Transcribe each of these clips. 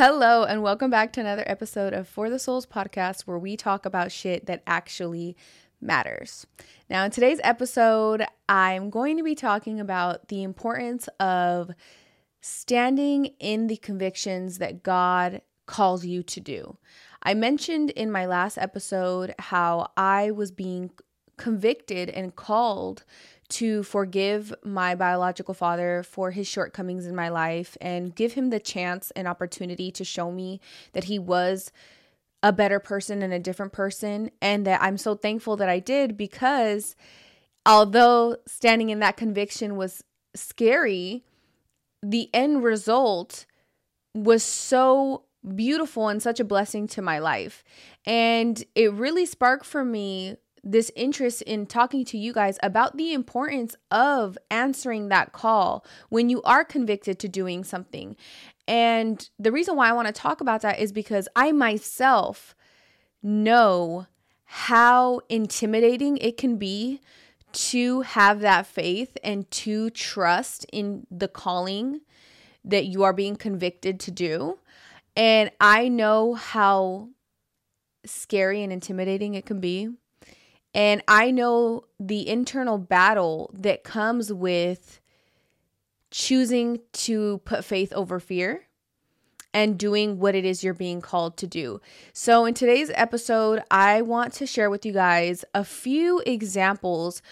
Hello, and welcome back to another episode of For the Souls podcast, where we talk about shit that actually matters. Now, in today's episode, I'm going to be talking about the importance of standing in the convictions that God calls you to do. I mentioned in my last episode how I was being convicted and called to forgive my biological father for his shortcomings in my life and give him the chance and opportunity to show me that he was a better person and a different person. And that I'm so thankful that I did because although standing in that conviction was scary, the end result was so beautiful and such a blessing to my life. And it really sparked for me this interest in talking to you guys about the importance of answering that call when you are convicted to doing something. And the reason why I want to talk about that is because I myself know how intimidating it can be to have that faith and to trust in the calling that you are being convicted to do. And I know how scary and intimidating it can be. And I know the internal battle that comes with choosing to put faith over fear and doing what it is you're being called to do. So, in today's episode, I want to share with you guys a few examples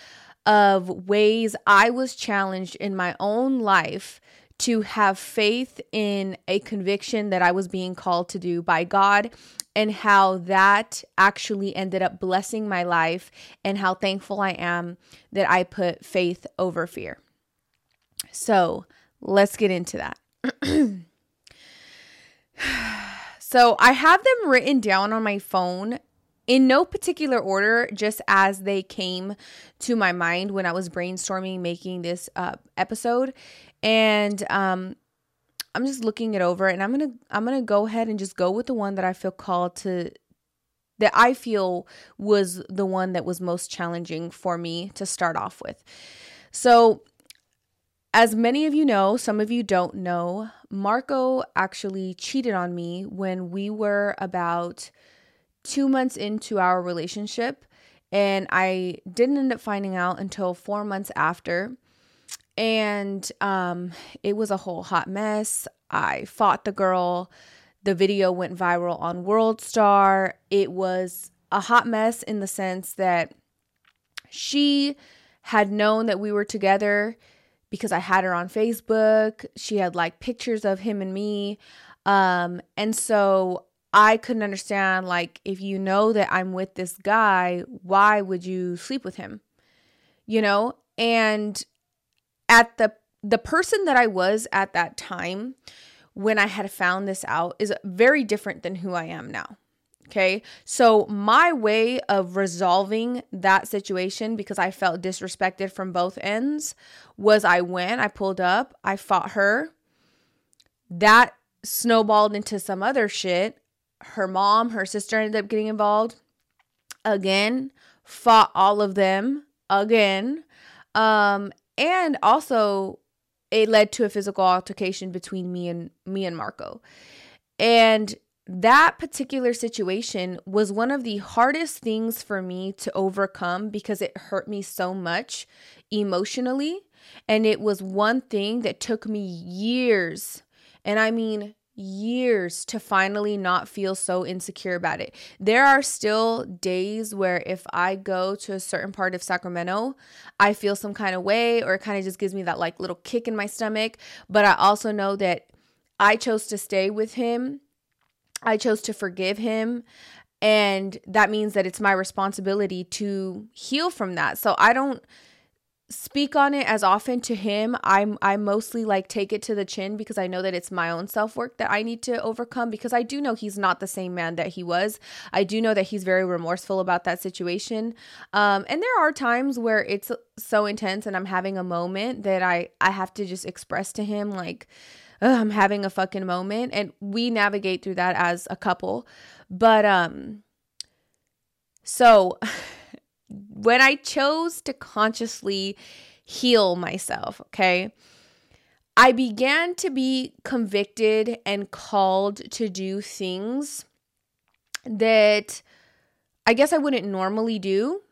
of ways I was challenged in my own life to have faith in a conviction that I was being called to do by God and how that actually ended up blessing my life and how thankful I am that I put faith over fear. So, let's get into that. so, I have them written down on my phone in no particular order, just as they came to my mind when I was brainstorming making this uh, episode. And um, I'm just looking it over, and I'm gonna I'm gonna go ahead and just go with the one that I feel called to that I feel was the one that was most challenging for me to start off with. So, as many of you know, some of you don't know, Marco actually cheated on me when we were about two months into our relationship. And I didn't end up finding out until four months after. And um, it was a whole hot mess. I fought the girl. The video went viral on World Star. It was a hot mess in the sense that she had known that we were together because I had her on Facebook. She had like pictures of him and me. Um, and so I couldn't understand like if you know that I'm with this guy, why would you sleep with him? You know? And at the the person that I was at that time when I had found this out is very different than who I am now. Okay. So, my way of resolving that situation because I felt disrespected from both ends was I went, I pulled up, I fought her. That snowballed into some other shit her mom, her sister ended up getting involved. Again, fought all of them again. Um, and also it led to a physical altercation between me and me and Marco. And that particular situation was one of the hardest things for me to overcome because it hurt me so much emotionally. And it was one thing that took me years, and I mean years to finally not feel so insecure about it. There are still days where if I go to a certain part of Sacramento, I feel some kind of way or it kind of just gives me that like little kick in my stomach, but I also know that I chose to stay with him. I chose to forgive him. And that means that it's my responsibility to heal from that. So I don't speak on it as often to him i'm i mostly like take it to the chin because i know that it's my own self-work that i need to overcome because i do know he's not the same man that he was. I do know that he's very remorseful about that situation. Um, and there are times where it's so intense and i'm having a moment that i i have to just express to him like i'm having a fucking moment. And we navigate through that as a couple. But um so when I chose to consciously heal myself, okay, I began to be convicted and called to do things that I guess I wouldn't normally do.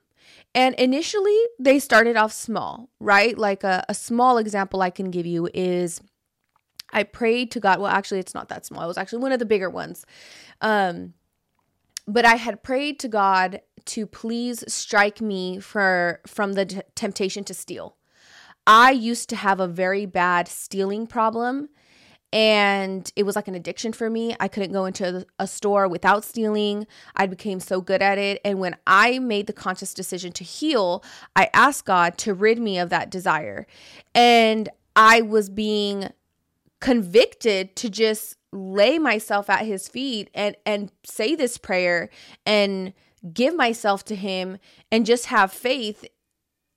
And initially, they started off small, right? Like a, a small example I can give you is I prayed to God. Well, actually, it's not that small. It was actually one of the bigger ones. Um, but I had prayed to God to please strike me for from the t- temptation to steal. I used to have a very bad stealing problem and it was like an addiction for me. I couldn't go into a store without stealing. I became so good at it. And when I made the conscious decision to heal, I asked God to rid me of that desire. And I was being convicted to just lay myself at his feet and and say this prayer and give myself to him and just have faith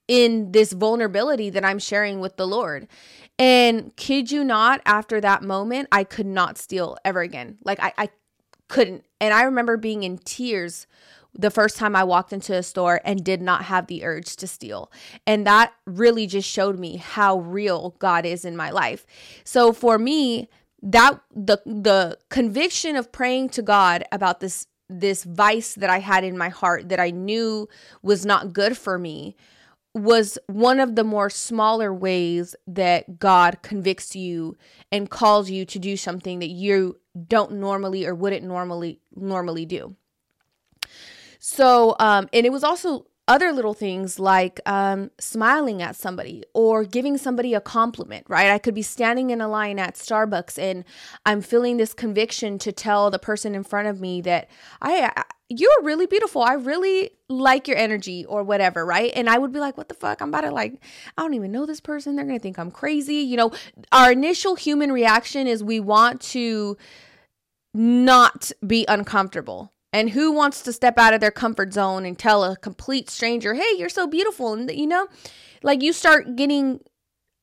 in this vulnerability that I'm sharing with the Lord. And kid you not, after that moment, I could not steal ever again. Like I, I couldn't. And I remember being in tears the first time I walked into a store and did not have the urge to steal. And that really just showed me how real God is in my life. So for me, that the the conviction of praying to God about this this vice that I had in my heart that I knew was not good for me was one of the more smaller ways that God convicts you and calls you to do something that you don't normally or wouldn't normally normally do. So, um, and it was also other little things like um, smiling at somebody or giving somebody a compliment, right? I could be standing in a line at Starbucks and I'm feeling this conviction to tell the person in front of me that I, I you're really beautiful. I really like your energy or whatever, right? And I would be like, what the fuck? I'm about to like, I don't even know this person. They're going to think I'm crazy. You know, our initial human reaction is we want to not be uncomfortable. And who wants to step out of their comfort zone and tell a complete stranger, hey, you're so beautiful? And, you know, like you start getting,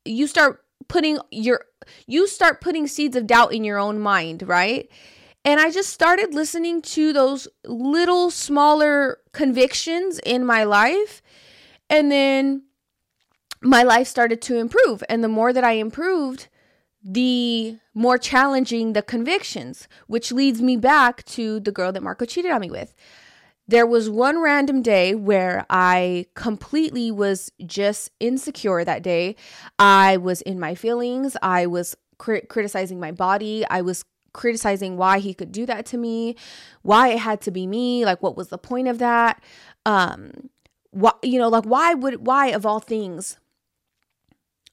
you start putting your, you start putting seeds of doubt in your own mind, right? And I just started listening to those little smaller convictions in my life. And then my life started to improve. And the more that I improved, the more challenging the convictions, which leads me back to the girl that Marco cheated on me with. There was one random day where I completely was just insecure that day. I was in my feelings. I was crit- criticizing my body. I was criticizing why he could do that to me, why it had to be me, like what was the point of that? Um why you know, like why would why of all things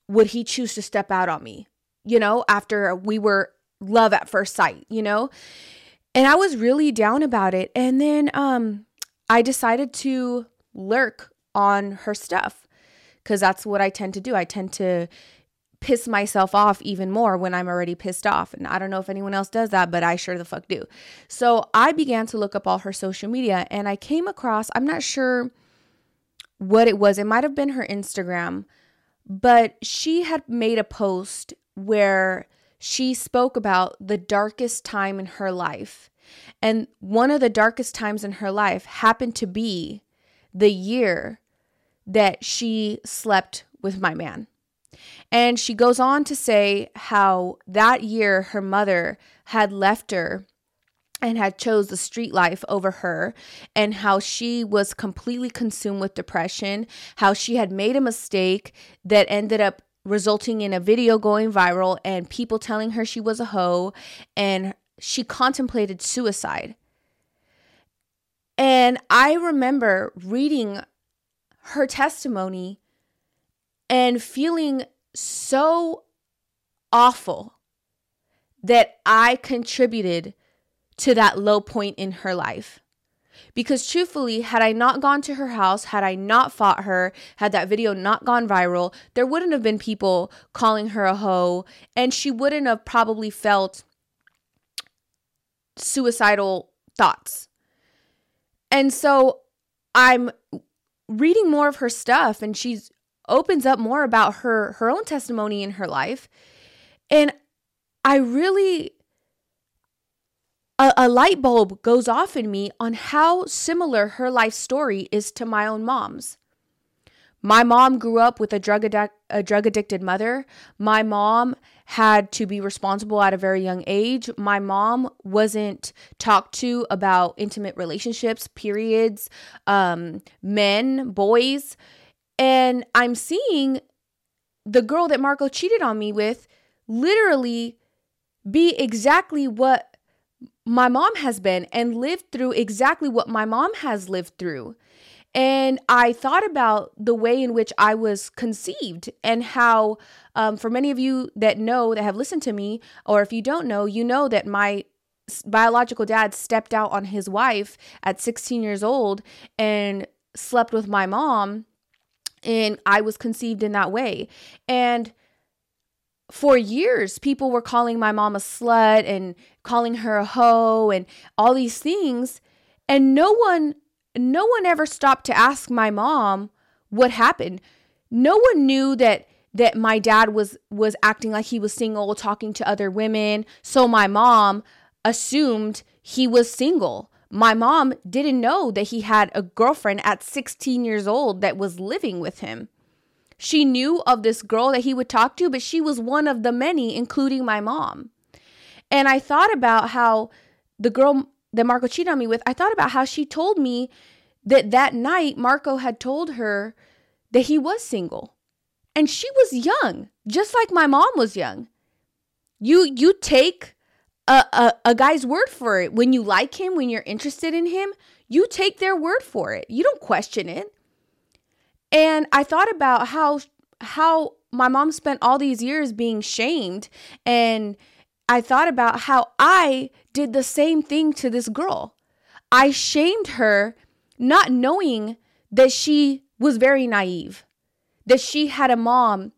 would he choose to step out on me? You know, after we were love at first sight, you know? And I was really down about it. And then um I decided to lurk on her stuff because that's what I tend to do. I tend to piss myself off even more when I'm already pissed off. And I don't know if anyone else does that, but I sure the fuck do. So I began to look up all her social media and I came across, I'm not sure what it was. It might have been her Instagram, but she had made a post where she spoke about the darkest time in her life. And one of the darkest times in her life happened to be the year that she slept with my man. And she goes on to say how that year her mother had left her and had chose the street life over her and how she was completely consumed with depression, how she had made a mistake that ended up resulting in a video going viral and people telling her she was a hoe and she contemplated suicide. And I remember reading her testimony and feeling so awful that I contributed to that low point in her life. Because truthfully, had I not gone to her house, had I not fought her, had that video not gone viral, there wouldn't have been people calling her a hoe, and she wouldn't have probably felt suicidal thoughts. And so I'm reading more of her stuff, and she's opens up more about her her own testimony in her life and i really a, a, light bulb goes off in me on how similar her life story is to my own mom's my mom grew up with a drug addic- a drug addicted mother my mom had to be responsible at a very young age. My mom wasn't talked to about intimate relationships, periods, um, men, boys. And I'm seeing the girl that Marco cheated on me with literally be exactly what my mom has been and lived through exactly what my mom has lived through. And I thought about the way in which I was conceived and how, um, for many of you that know, that have listened to me, or if you don't know, you know that my biological dad stepped out on his wife at 16 years old and slept with my mom. And I was conceived in that way. And for years, people were calling my mom a slut and calling her a hoe and all these things. And no one no one ever stopped to ask my mom what happened. No one knew that that my dad was was acting like he was single, talking to other women. So my mom assumed he was single. My mom didn't know that he had a girlfriend at 16 years old that was living with him. She knew of this girl that he would talk to, but she was one of the many, including my mom. And I thought about how the girl that Marco cheated on me with, I thought about how she told me that that night Marco had told her that he was single. And she was young, just like my mom was young. You you take a, a, a guy's word for it. When you like him, when you're interested in him, you take their word for it. You don't question it. And I thought about how how my mom spent all these years being shamed and I thought about how I did the same thing to this girl. I shamed her not knowing that she was very naive, that she had a mom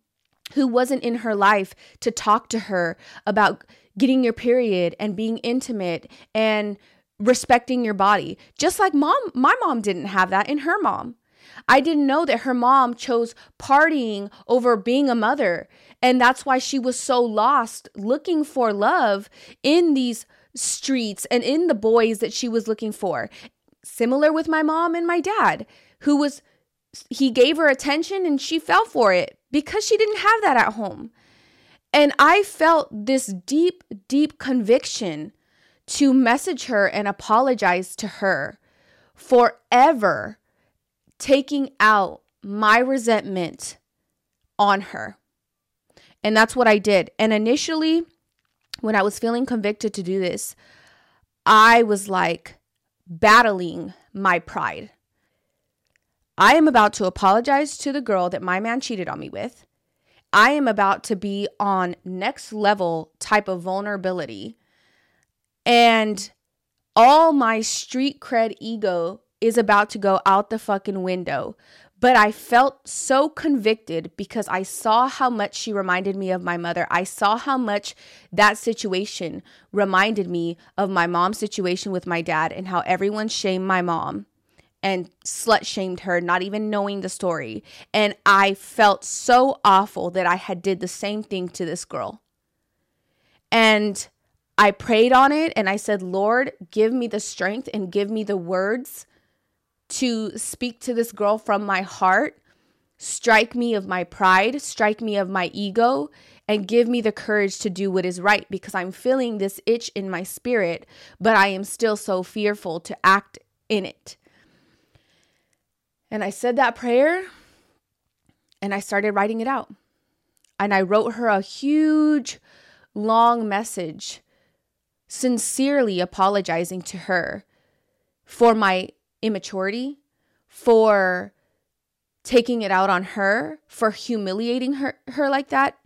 who wasn't in her life to talk to her about getting your period and being intimate and respecting your body. Just like mom, my mom didn't have that in her mom. I didn't know that her mom chose partying over being a mother. And that's why she was so lost looking for love in these streets and in the boys that she was looking for. Similar with my mom and my dad, who was, he gave her attention and she fell for it because she didn't have that at home. And I felt this deep, deep conviction to message her and apologize to her forever taking out my resentment on her. And that's what I did. And initially, when I was feeling convicted to do this, I was like battling my pride. I am about to apologize to the girl that my man cheated on me with. I am about to be on next level type of vulnerability. And all my street cred ego is about to go out the fucking window. But I felt so convicted because I saw how much she reminded me of my mother. I saw how much that situation reminded me of my mom's situation with my dad and how everyone shamed my mom and slut shamed her not even knowing the story and i felt so awful that i had did the same thing to this girl and i prayed on it and i said lord give me the strength and give me the words to speak to this girl from my heart, strike me of my pride, strike me of my ego, and give me the courage to do what is right because I'm feeling this itch in my spirit, but I am still so fearful to act in it. And I said that prayer and I started writing it out. And I wrote her a huge, long message, sincerely apologizing to her for my immaturity, for taking it out on her, for humiliating her, her like that,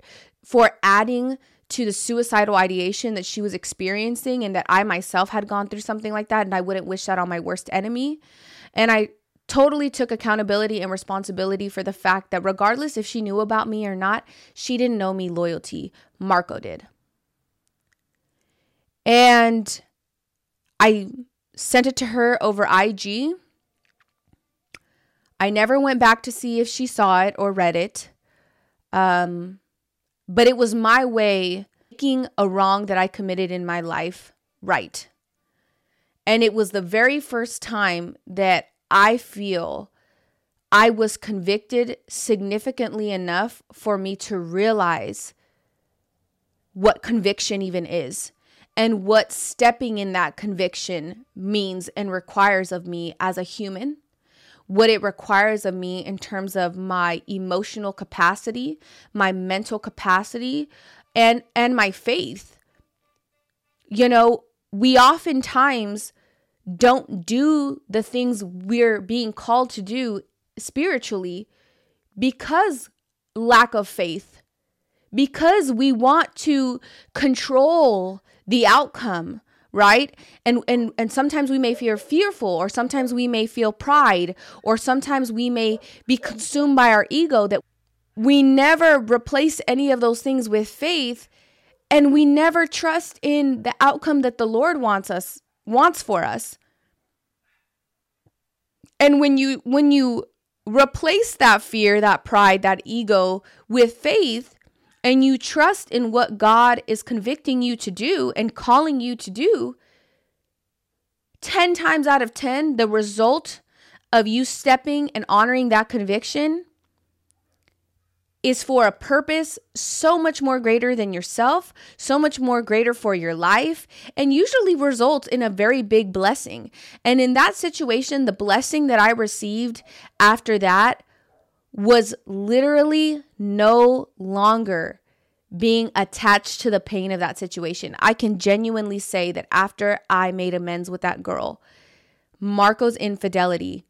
for adding to the suicidal ideation that she was experiencing and that I myself had gone through something like that and I wouldn't wish that on my worst enemy. And I totally took accountability and responsibility for the fact that regardless if she knew about me or not, she didn't know me loyalty. Marco did. And I sent it to her over IG. I never went back to see if she saw it or read it. Um, but it was my way making a wrong that I committed in my life right. And it was the very first time that I feel I was convicted significantly enough for me to realize what conviction even is and what stepping in that conviction means and requires of me as a human, what it requires of me in terms of my emotional capacity, my mental capacity, and and my faith. You know, we oftentimes don't do the things we're being called to do spiritually because lack of faith because we want to control the outcome right? And and and sometimes we may feel fearful or sometimes we may feel pride or sometimes we may be consumed by our ego that we never replace any of those things with faith and we never trust in the outcome that the lord wants us wants for us. And when you when you replace that fear that pride that ego with faith and you trust in what God is convicting you to do and calling you to do, 10 times out of 10, the result of you stepping and honoring that conviction is for a purpose so much more greater than yourself, so much more greater for your life, and usually results in a very big blessing. And in that situation, the blessing that I received after that was literally no longer being attached to the pain of that situation. I can genuinely say that after I made amends with that girl, Marco's infidelity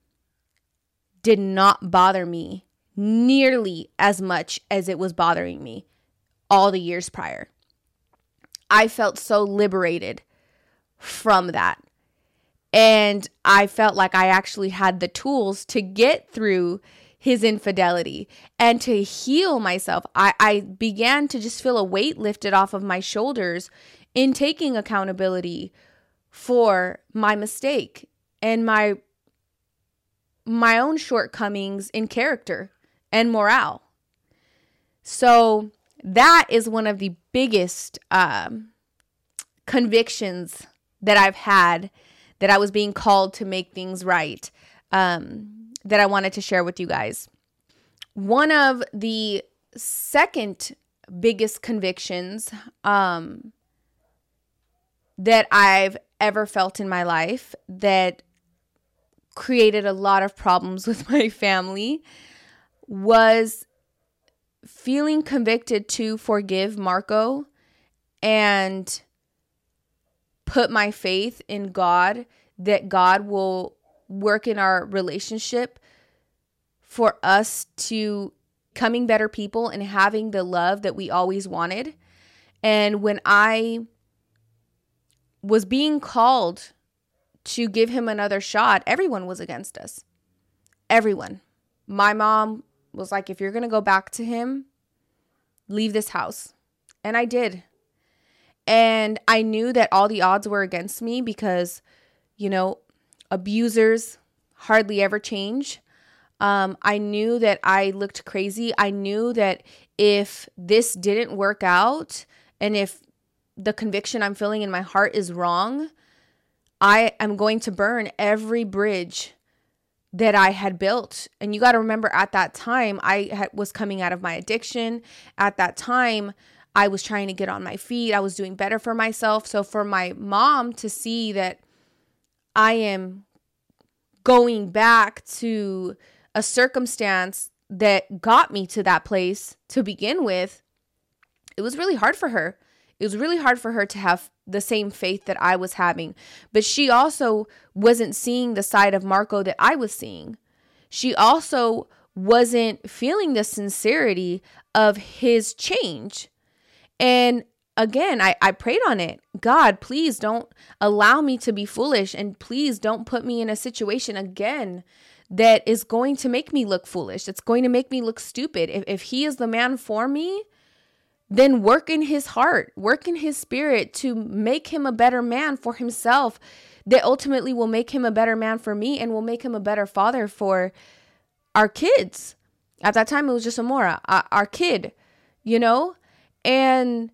did not bother me nearly as much as it was bothering me all the years prior. I felt so liberated from that. And I felt like I actually had the tools to get through his infidelity and to heal myself. I, I began to just feel a weight lifted off of my shoulders in taking accountability for my mistake and my my own shortcomings in character and morale. So that is one of the biggest um, convictions that I've had that I was being called to make things right. Um, that I wanted to share with you guys. One of the second biggest convictions um, that I've ever felt in my life that created a lot of problems with my family was feeling convicted to forgive Marco and put my faith in God that God will work in our relationship for us to coming better people and having the love that we always wanted. And when I was being called to give him another shot, everyone was against us. Everyone. My mom was like, if you're going to go back to him, leave this house. And I did. And I knew that all the odds were against me because, you know, abusers hardly ever change. Um, I knew that I looked crazy. I knew that if this didn't work out and if the conviction I'm feeling in my heart is wrong, I am going to burn every bridge that I had built. And you got to remember at that time, I was coming out of my addiction. At that time, I was trying to get on my feet. I was doing better for myself. So for my mom to see that I am going back to a circumstance that got me to that place to begin with, it was really hard for her. It was really hard for her to have the same faith that I was having. But she also wasn't seeing the side of Marco that I was seeing. She also wasn't feeling the sincerity of his change. And again, I, I prayed on it. God, please don't allow me to be foolish and please don't put me in a situation again that is going to make me look foolish. It's going to make me look stupid. If, if he is the man for me, then work in his heart, work in his spirit to make him a better man for himself that ultimately will make him a better man for me and will make him a better father for our kids. At that time, it was just Amora, our kid, you know? And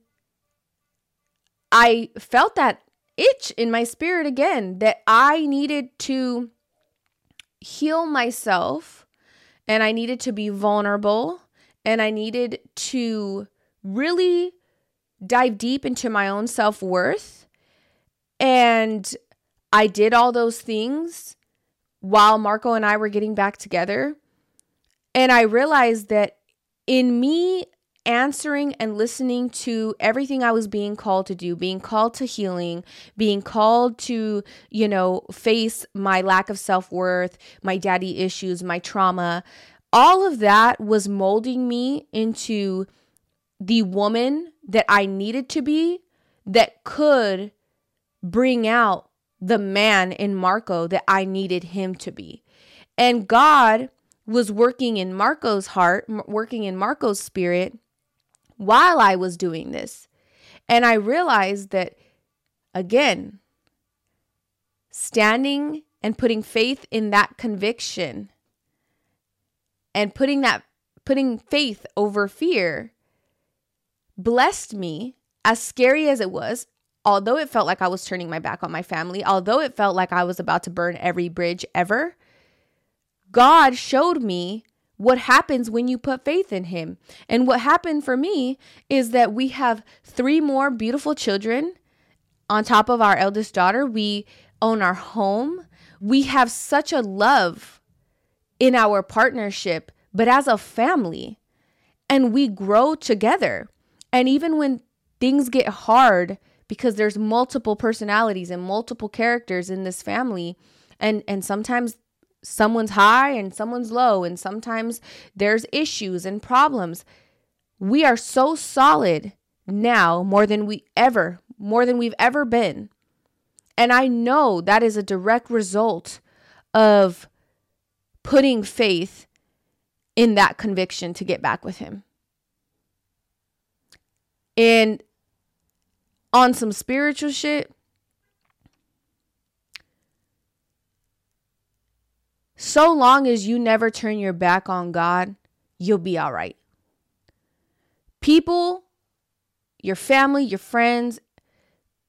I felt that itch in my spirit again that I needed to heal myself and I needed to be vulnerable and I needed to really dive deep into my own self worth. And I did all those things while Marco and I were getting back together. And I realized that in me answering and listening to everything I was being called to do, being called to healing, being called to, you know, face my lack of self worth, my daddy issues, my trauma, all of that was molding me into the woman that I needed to be that could bring out the man in Marco that I needed him to be. And God was working in Marco's heart, working in Marco's spirit while I was doing this. And I realized that, again, standing and putting faith in that conviction and putting that putting faith over fear blessed me as scary as it was although it felt like i was turning my back on my family although it felt like i was about to burn every bridge ever god showed me what happens when you put faith in him and what happened for me is that we have three more beautiful children on top of our eldest daughter we own our home we have such a love in our partnership, but as a family. And we grow together. And even when things get hard, because there's multiple personalities and multiple characters in this family, and, and sometimes someone's high and someone's low, and sometimes there's issues and problems. We are so solid now more than we ever, more than we've ever been. And I know that is a direct result of putting faith in that conviction to get back with him. And on some spiritual shit, so long as you never turn your back on God, you'll be all right. People, your family, your friends,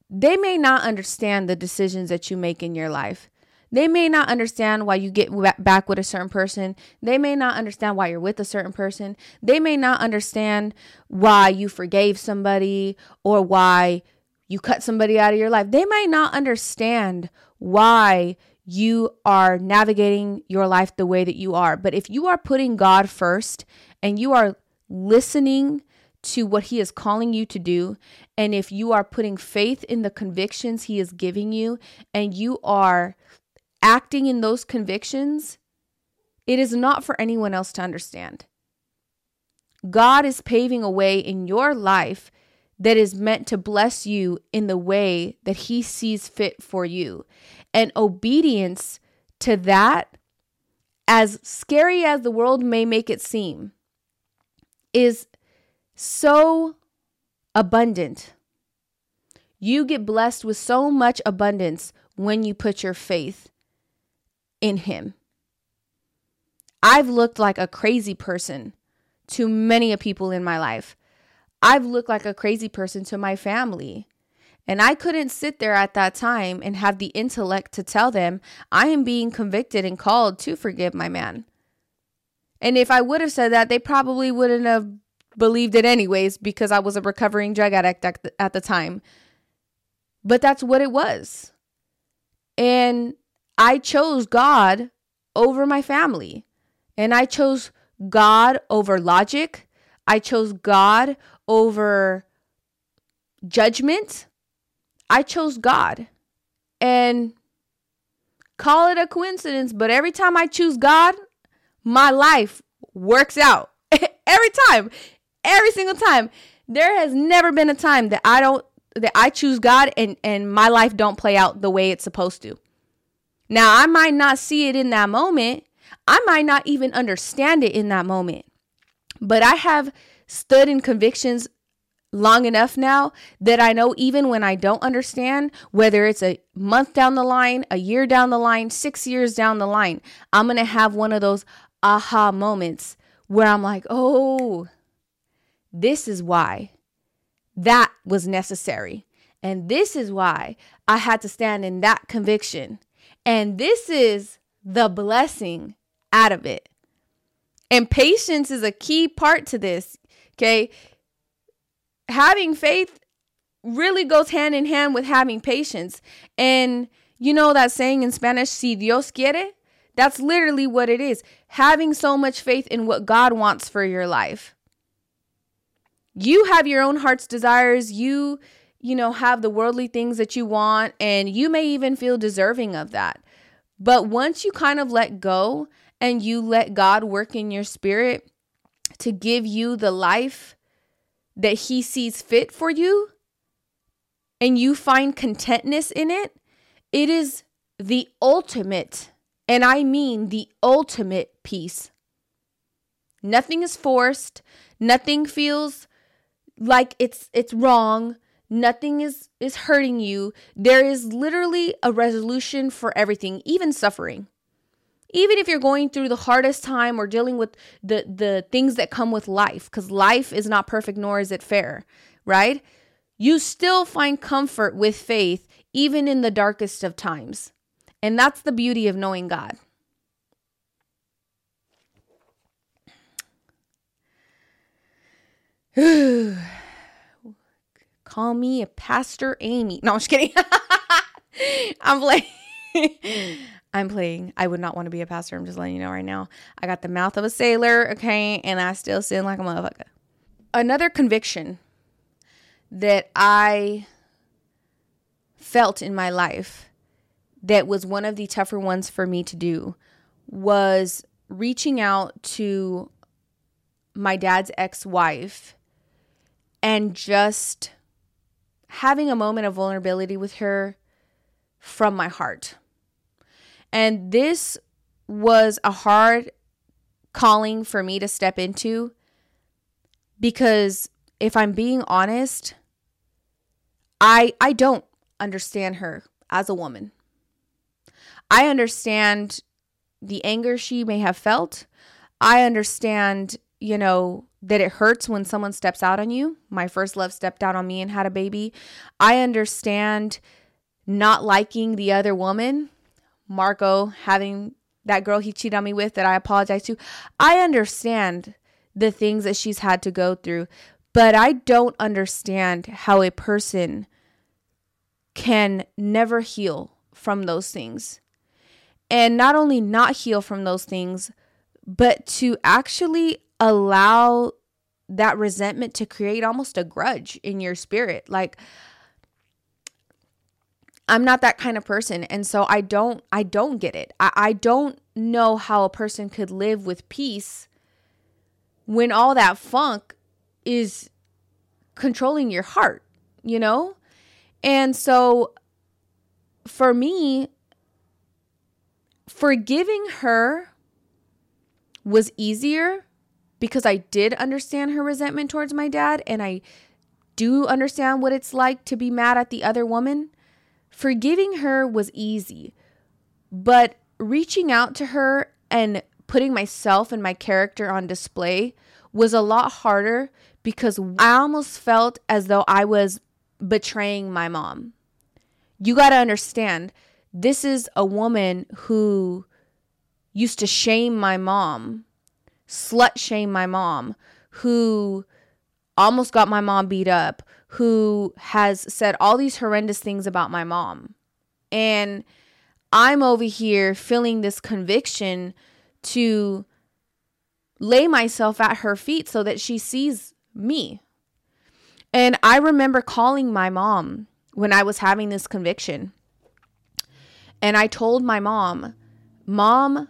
they may not understand the decisions that you make in your life. They may not understand why you get back with a certain person. They may not understand why you're with a certain person. They may not understand why you forgave somebody or why you cut somebody out of your life. They may not understand why you are navigating your life the way that you are. But if you are putting God first and you are listening to what He is calling you to do, and if you are putting faith in the convictions He is giving you, and you are acting in those convictions, it is not for anyone else to understand. God is paving a way in your life that is meant to bless you in the way that He sees fit for you. And obedience to that, as scary as the world may make it seem, is so abundant. You get blessed with so much abundance when you put your faith in him. I've looked like a crazy person to many people in my life. I've looked like a crazy person to my family. And I couldn't sit there at that time and have the intellect to tell them I am being convicted and called to forgive my man. And if I would have said that, they probably wouldn't have believed it anyways because I was a recovering drug addict at the, at the time. But that's what it was. And I chose God over my family. And I chose God over logic. I chose God over judgment. I chose God. And call it a coincidence, but every time I choose God, my life works out. every time. Every single time. There has never been a time that I don't that I choose God and and my life don't play out the way it's supposed to. Now, I might not see it in that moment. I might not even understand it in that moment. But I have stood in convictions long enough now that I know even when I don't understand, whether it's a month down the line, a year down the line, six years down the line, I'm going to have one of those aha moments where I'm like, oh, this is why that was necessary. And this is why I had to stand in that conviction. And this is the blessing out of it. And patience is a key part to this. Okay. Having faith really goes hand in hand with having patience. And you know that saying in Spanish, si Dios quiere? That's literally what it is. Having so much faith in what God wants for your life. You have your own heart's desires. You, you know, have the worldly things that you want, and you may even feel deserving of that. But once you kind of let go and you let God work in your spirit to give you the life that He sees fit for you, and you find contentness in it, it is the ultimate, and I mean the ultimate peace. Nothing is forced, nothing feels like it's it's wrong, nothing is is hurting you. There is literally a resolution for everything, even suffering. Even if you're going through the hardest time or dealing with the the things that come with life cuz life is not perfect nor is it fair, right? you still find comfort with faith even in the darkest of times. And that's the beauty of knowing God. Call me a Pastor Amy. No, I'm just kidding. I'm playing. I'm playing. I would not want to be a pastor. I'm just letting you know right now. I got the mouth of a sailor, okay, and I still sin like a motherfucker. Another conviction that I felt in my life that was one of the tougher ones for me to do was reaching out to my dad's ex wife and just having a moment of vulnerability with her from my heart. And this was a hard calling for me to step into because if I'm being honest, I I don't understand her as a woman. I understand the anger she may have felt. I understand, you know, that it hurts when someone steps out on you. My first love stepped out on me and had a baby. I understand not liking the other woman, Marco having that girl he cheated on me with that I apologize to. I understand the things that she's had to go through, but I don't understand how a person can never heal from those things. And not only not heal from those things, but to actually allow that resentment to create almost a grudge in your spirit. Like, I'm not that kind of person. And so I don't I don't get it. I, I don't know how a person could live with peace when all that funk is controlling your heart, you know? And so for me, forgiving her was easier because I did understand her resentment towards my dad and I do understand what it's like to be mad at the other woman. Forgiving her was easy, but reaching out to her and putting myself and my character on display was a lot harder because I almost felt as though I was betraying my mom. You got to understand, this is a woman who used to shame my mom, slut shame my mom, who almost got my mom beat up, who has said all these horrendous things about my mom. And I'm over here feeling this conviction to lay myself at her feet so that she sees me. And I remember calling my mom when I was having this conviction. And I told my mom, Mom,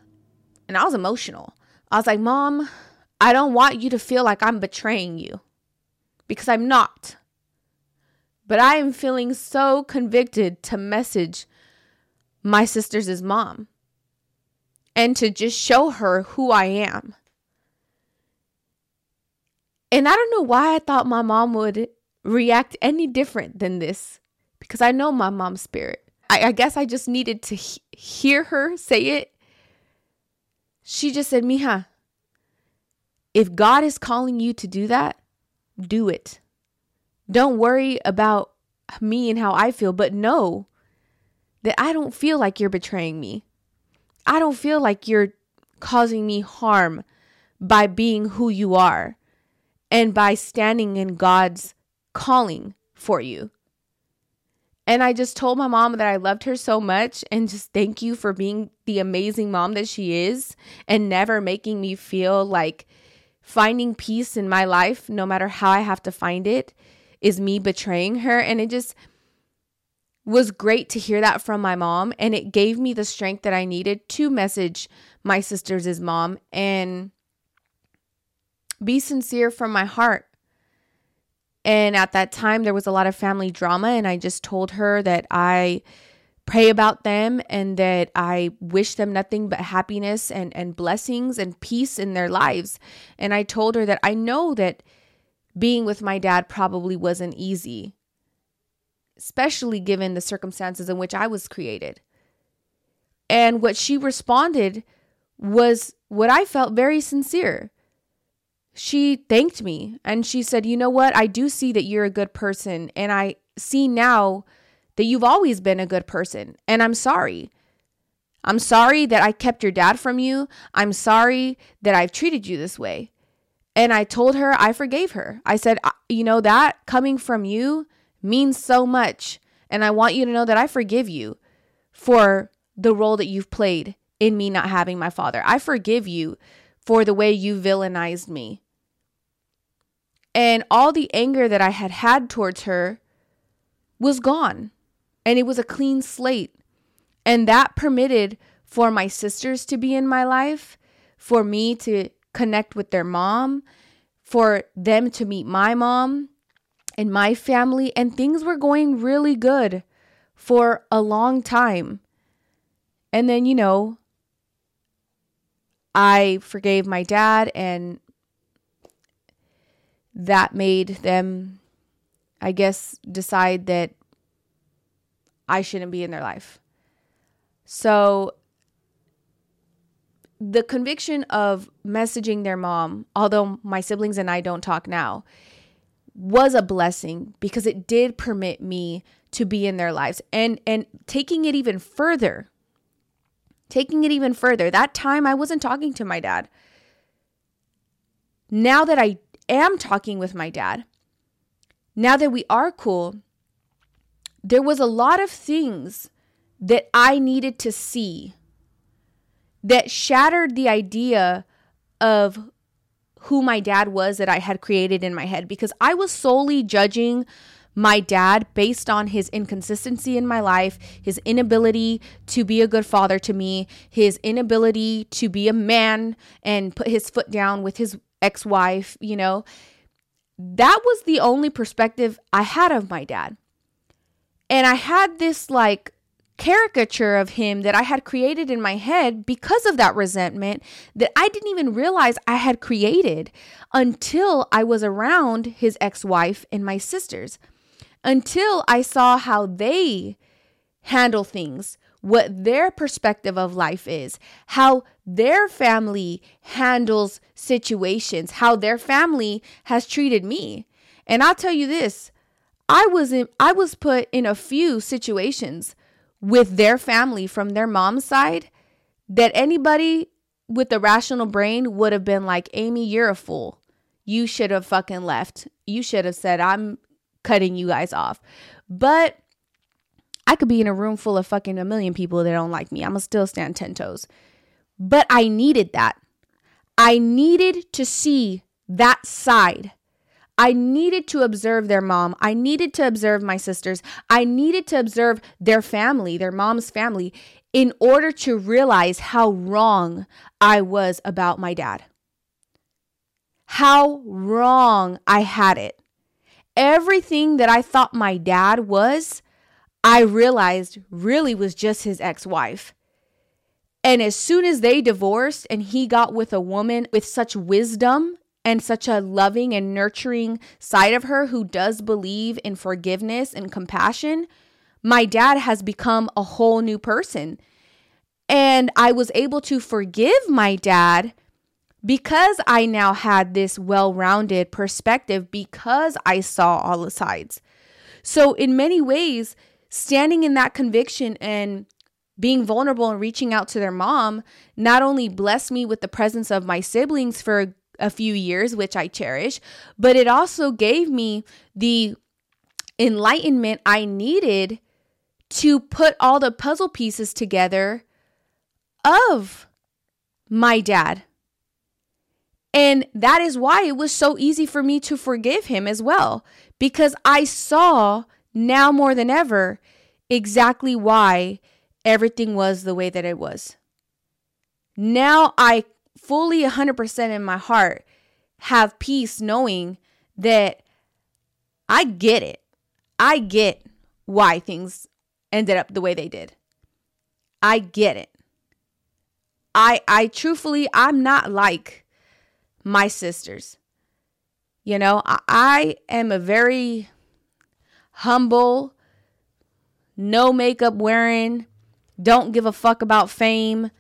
and I was emotional. I was like, Mom, I don't want you to feel like I'm betraying you because I'm not. But I am feeling so convicted to message my sister's mom and to just show her who I am. And I don't know why I thought my mom would react any different than this because I know my mom's spirit. I, I guess I just needed to he- hear her say it. She just said, Mija, if God is calling you to do that, do it. Don't worry about me and how I feel, but know that I don't feel like you're betraying me. I don't feel like you're causing me harm by being who you are and by standing in God's calling for you. And I just told my mom that I loved her so much and just thank you for being the amazing mom that she is and never making me feel like finding peace in my life, no matter how I have to find it, is me betraying her. And it just was great to hear that from my mom. And it gave me the strength that I needed to message my sisters' mom and be sincere from my heart and at that time, there was a lot of family drama, and I just told her that I pray about them and that I wish them nothing but happiness and, and blessings and peace in their lives. And I told her that I know that being with my dad probably wasn't easy, especially given the circumstances in which I was created. And what she responded was what I felt very sincere she thanked me and she said, You know what? I do see that you're a good person. And I see now that you've always been a good person. And I'm sorry. I'm sorry that I kept your dad from you. I'm sorry that I've treated you this way. And I told her I forgave her. I said, You know, that coming from you means so much. And I want you to know that I forgive you for the role that you've played in me not having my father. I forgive you for the way you villainized me. And all the anger that I had had towards her was gone. And it was a clean slate. And that permitted for my sisters to be in my life, for me to connect with their mom, for them to meet my mom and my family. And things were going really good for a long time. And then, you know, I forgave my dad and that made them, I guess, decide that I shouldn't be in their life. So the conviction of messaging their mom, although my siblings and I don't talk now, was a blessing because it did permit me to be in their lives. And and taking it even further taking it even further that time i wasn't talking to my dad. Now that i am talking with my dad, now that we are cool, there was a lot of things that I needed to see that shattered the idea of who my dad was that I had created in my head because I was solely judging my dad based on his inconsistency in my life, his inability to be a good father to me, his inability to be a man and put his foot down with his ex wife, you know. That was the only perspective I had of my dad. And I had this like caricature of him that I had created in my head because of that resentment that I didn't even realize I had created until I was around his ex wife and my sisters, until I saw how they handle things what their perspective of life is, how their family handles situations, how their family has treated me. And I'll tell you this, I was in I was put in a few situations with their family from their mom's side that anybody with a rational brain would have been like, "Amy, you're a fool. You should have fucking left. You should have said I'm cutting you guys off." But I could be in a room full of fucking a million people that don't like me. I'm gonna still stand 10 toes. But I needed that. I needed to see that side. I needed to observe their mom. I needed to observe my sisters. I needed to observe their family, their mom's family, in order to realize how wrong I was about my dad. How wrong I had it. Everything that I thought my dad was, I realized really was just his ex wife. And as soon as they divorced and he got with a woman with such wisdom and such a loving and nurturing side of her who does believe in forgiveness and compassion, my dad has become a whole new person. And I was able to forgive my dad because I now had this well rounded perspective, because I saw all the sides. So, in many ways, standing in that conviction and being vulnerable and reaching out to their mom not only blessed me with the presence of my siblings for a few years, which I cherish, but it also gave me the enlightenment I needed to put all the puzzle pieces together of my dad. And that is why it was so easy for me to forgive him as well, because I saw now more than ever exactly why everything was the way that it was. Now I fully 100% in my heart have peace knowing that I get it. I get why things ended up the way they did. I get it. I I truthfully I'm not like my sisters. You know, I, I am a very humble, no makeup wearing, don't give a fuck about fame.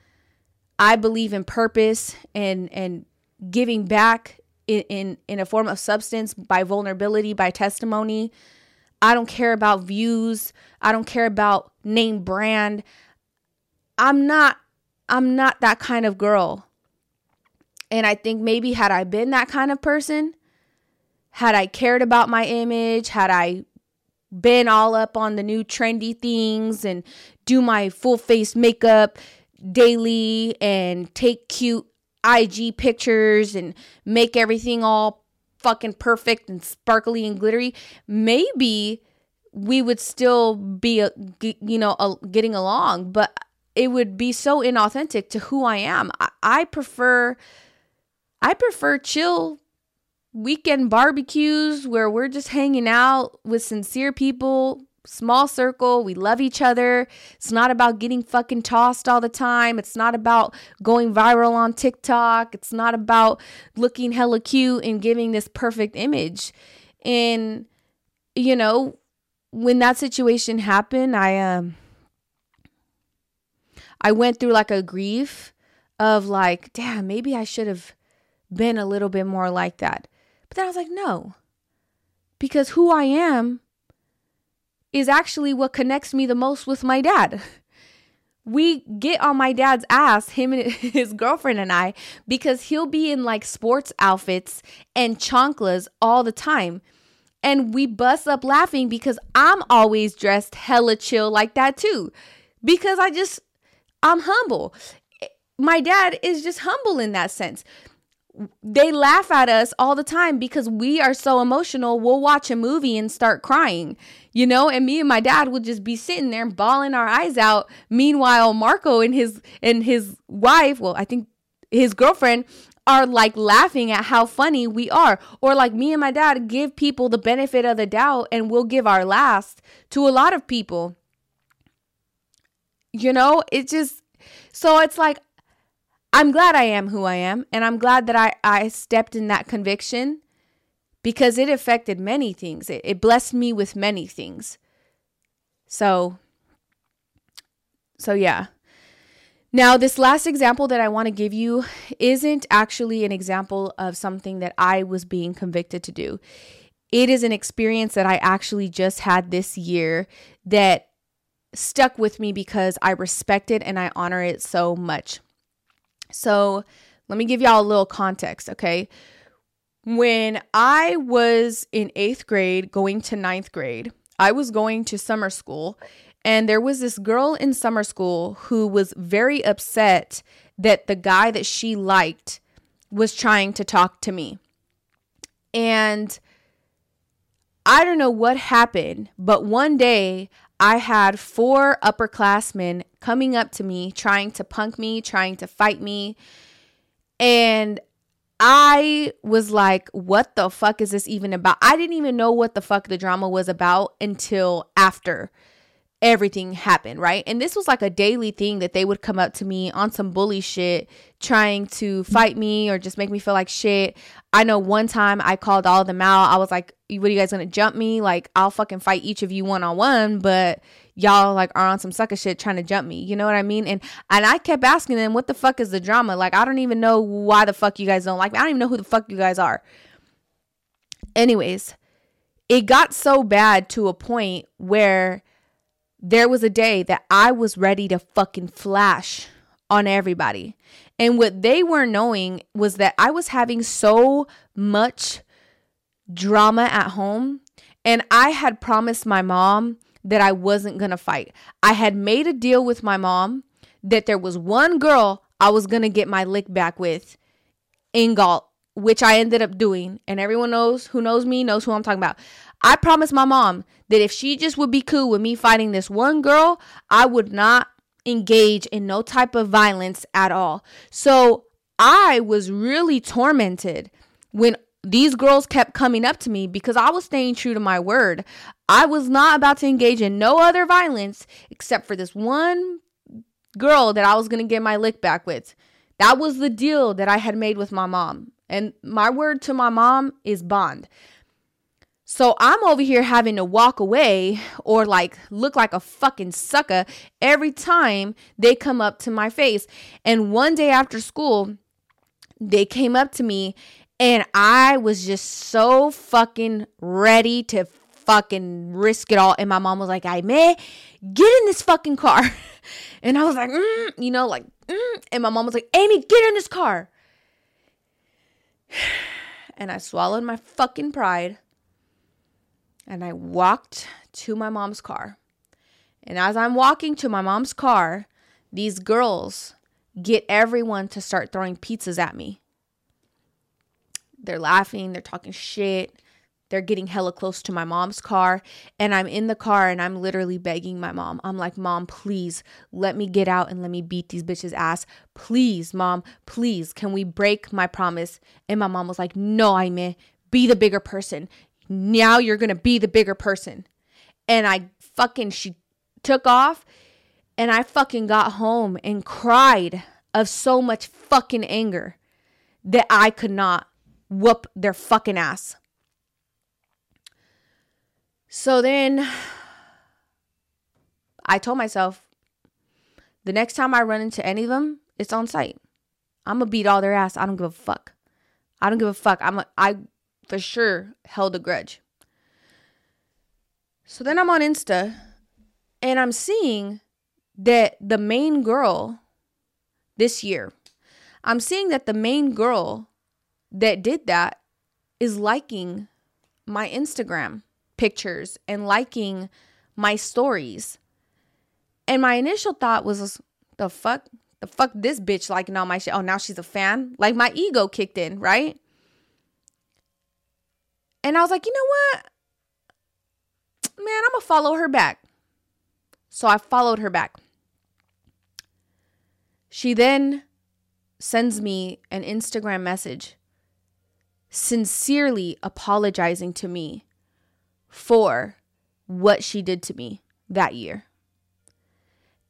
I believe in purpose and and giving back in, in in a form of substance by vulnerability, by testimony. I don't care about views. I don't care about name brand. I'm not I'm not that kind of girl. And I think maybe had I been that kind of person, had I cared about my image, had I been all up on the new trendy things and do my full face makeup daily and take cute IG pictures and make everything all fucking perfect and sparkly and glittery, maybe we would still be, uh, you know, getting along. But it would be so inauthentic to who I am. I, I prefer, I prefer chill weekend barbecues where we're just hanging out with sincere people small circle. We love each other. It's not about getting fucking tossed all the time. It's not about going viral on TikTok. It's not about looking hella cute and giving this perfect image. And, you know, when that situation happened, I, um, I went through like a grief of like, damn, maybe I should have been a little bit more like that. But then I was like, no, because who I am is actually what connects me the most with my dad. We get on my dad's ass, him and his girlfriend and I, because he'll be in like sports outfits and chanclas all the time. And we bust up laughing because I'm always dressed hella chill like that too. Because I just, I'm humble. My dad is just humble in that sense they laugh at us all the time because we are so emotional. We'll watch a movie and start crying, you know, and me and my dad would just be sitting there bawling our eyes out. Meanwhile, Marco and his and his wife, well, I think his girlfriend are like laughing at how funny we are. Or like me and my dad give people the benefit of the doubt and we'll give our last to a lot of people. You know, it just so it's like I'm glad I am who I am. And I'm glad that I, I stepped in that conviction because it affected many things. It, it blessed me with many things. So, so yeah. Now, this last example that I want to give you isn't actually an example of something that I was being convicted to do. It is an experience that I actually just had this year that stuck with me because I respect it and I honor it so much. So let me give y'all a little context, okay? When I was in eighth grade going to ninth grade, I was going to summer school, and there was this girl in summer school who was very upset that the guy that she liked was trying to talk to me. And I don't know what happened, but one day I had four upperclassmen coming up to me, trying to punk me, trying to fight me. And I was like, what the fuck is this even about? I didn't even know what the fuck the drama was about until after everything happened, right? And this was like a daily thing that they would come up to me on some bully shit, trying to fight me or just make me feel like shit. I know one time I called all of them out. I was like, what are you guys gonna jump me? Like, I'll fucking fight each of you one on one, but y'all like are on some sucker shit trying to jump me. You know what I mean? And and I kept asking them, what the fuck is the drama? Like, I don't even know why the fuck you guys don't like me. I don't even know who the fuck you guys are. Anyways, it got so bad to a point where there was a day that I was ready to fucking flash on everybody. And what they weren't knowing was that I was having so much drama at home. And I had promised my mom that I wasn't going to fight. I had made a deal with my mom that there was one girl I was going to get my lick back with in Galt, which I ended up doing. And everyone knows who knows me knows who I'm talking about. I promised my mom that if she just would be cool with me fighting this one girl, I would not engage in no type of violence at all. So I was really tormented when these girls kept coming up to me because I was staying true to my word. I was not about to engage in no other violence except for this one girl that I was going to get my lick back with. That was the deal that I had made with my mom. And my word to my mom is bond. So I'm over here having to walk away or like look like a fucking sucker every time they come up to my face. And one day after school, they came up to me and I was just so fucking ready to fucking risk it all. And my mom was like, Amy, get in this fucking car. And I was like, mm, you know, like, mm. and my mom was like, Amy, get in this car. And I swallowed my fucking pride. And I walked to my mom's car. And as I'm walking to my mom's car, these girls get everyone to start throwing pizzas at me. They're laughing, they're talking shit. They're getting hella close to my mom's car. And I'm in the car and I'm literally begging my mom. I'm like, Mom, please let me get out and let me beat these bitches' ass. Please, Mom, please, can we break my promise? And my mom was like, No, may be the bigger person. Now you're gonna be the bigger person. And I fucking, she took off and I fucking got home and cried of so much fucking anger that I could not whoop their fucking ass. So then I told myself the next time I run into any of them, it's on sight. I'm gonna beat all their ass. I don't give a fuck. I don't give a fuck. I'm a, I for sure held a grudge. So then I'm on Insta and I'm seeing that the main girl this year, I'm seeing that the main girl that did that is liking my Instagram pictures and liking my stories. And my initial thought was, the fuck? The fuck this bitch liking all my shit? Oh, now she's a fan? Like my ego kicked in, right? And I was like, you know what? Man, I'm gonna follow her back. So I followed her back. She then sends me an Instagram message sincerely apologizing to me for what she did to me that year.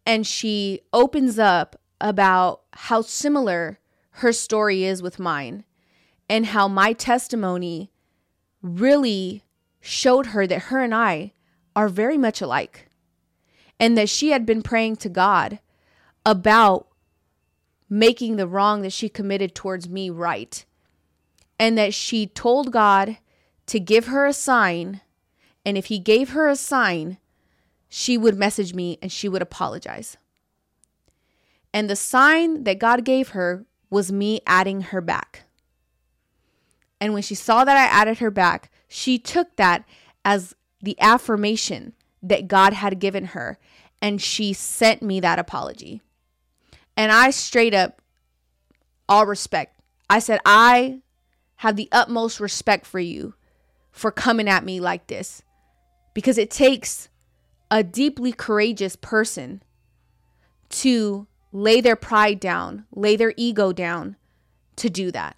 And she opens up about how similar her story is with mine and how my testimony really showed her that her and I are very much alike and that she had been praying to God about making the wrong that she committed towards me right and that she told God to give her a sign. And if he gave her a sign, she would message me and she would apologize. And the sign that God gave her was me adding her back. And when she saw that I added her back, she took that as the affirmation that God had given her. And she sent me that apology. And I straight up, all respect, I said, I have the utmost respect for you for coming at me like this because it takes a deeply courageous person to lay their pride down, lay their ego down to do that.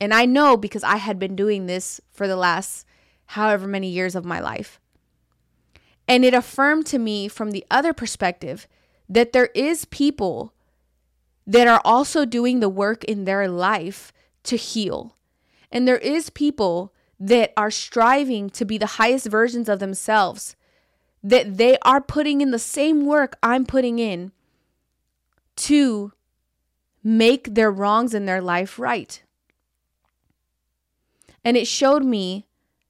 And I know because I had been doing this for the last however many years of my life. And it affirmed to me from the other perspective that there is people that are also doing the work in their life to heal and there is people that are striving to be the highest versions of themselves, that they are putting in the same work I'm putting in to make their wrongs in their life right. And it showed me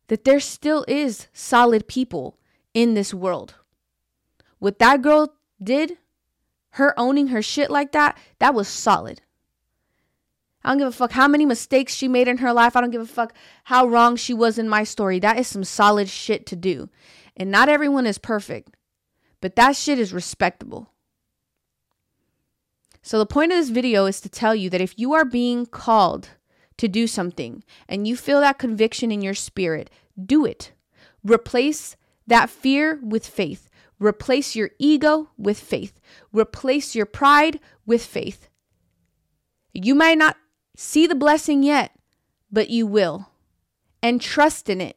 that there still is solid people in this world. What that girl did, her owning her shit like that, that was solid. I don't give a fuck how many mistakes she made in her life. I don't give a fuck how wrong she was in my story. That is some solid shit to do. And not everyone is perfect. but that shit is respectable. So, the point of this video is to tell you that if you are being called to do something and you feel that conviction in your spirit, do it. Replace that fear with faith. Replace your ego with faith. Replace your pride with faith. You might not see the blessing yet, but you will. And trust in it.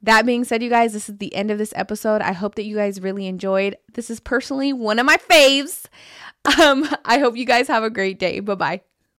That being said, you guys, this is the end of this episode. I hope that you guys really enjoyed. This is personally one of my faves. Um, I hope you guys have a great day. Bye bye.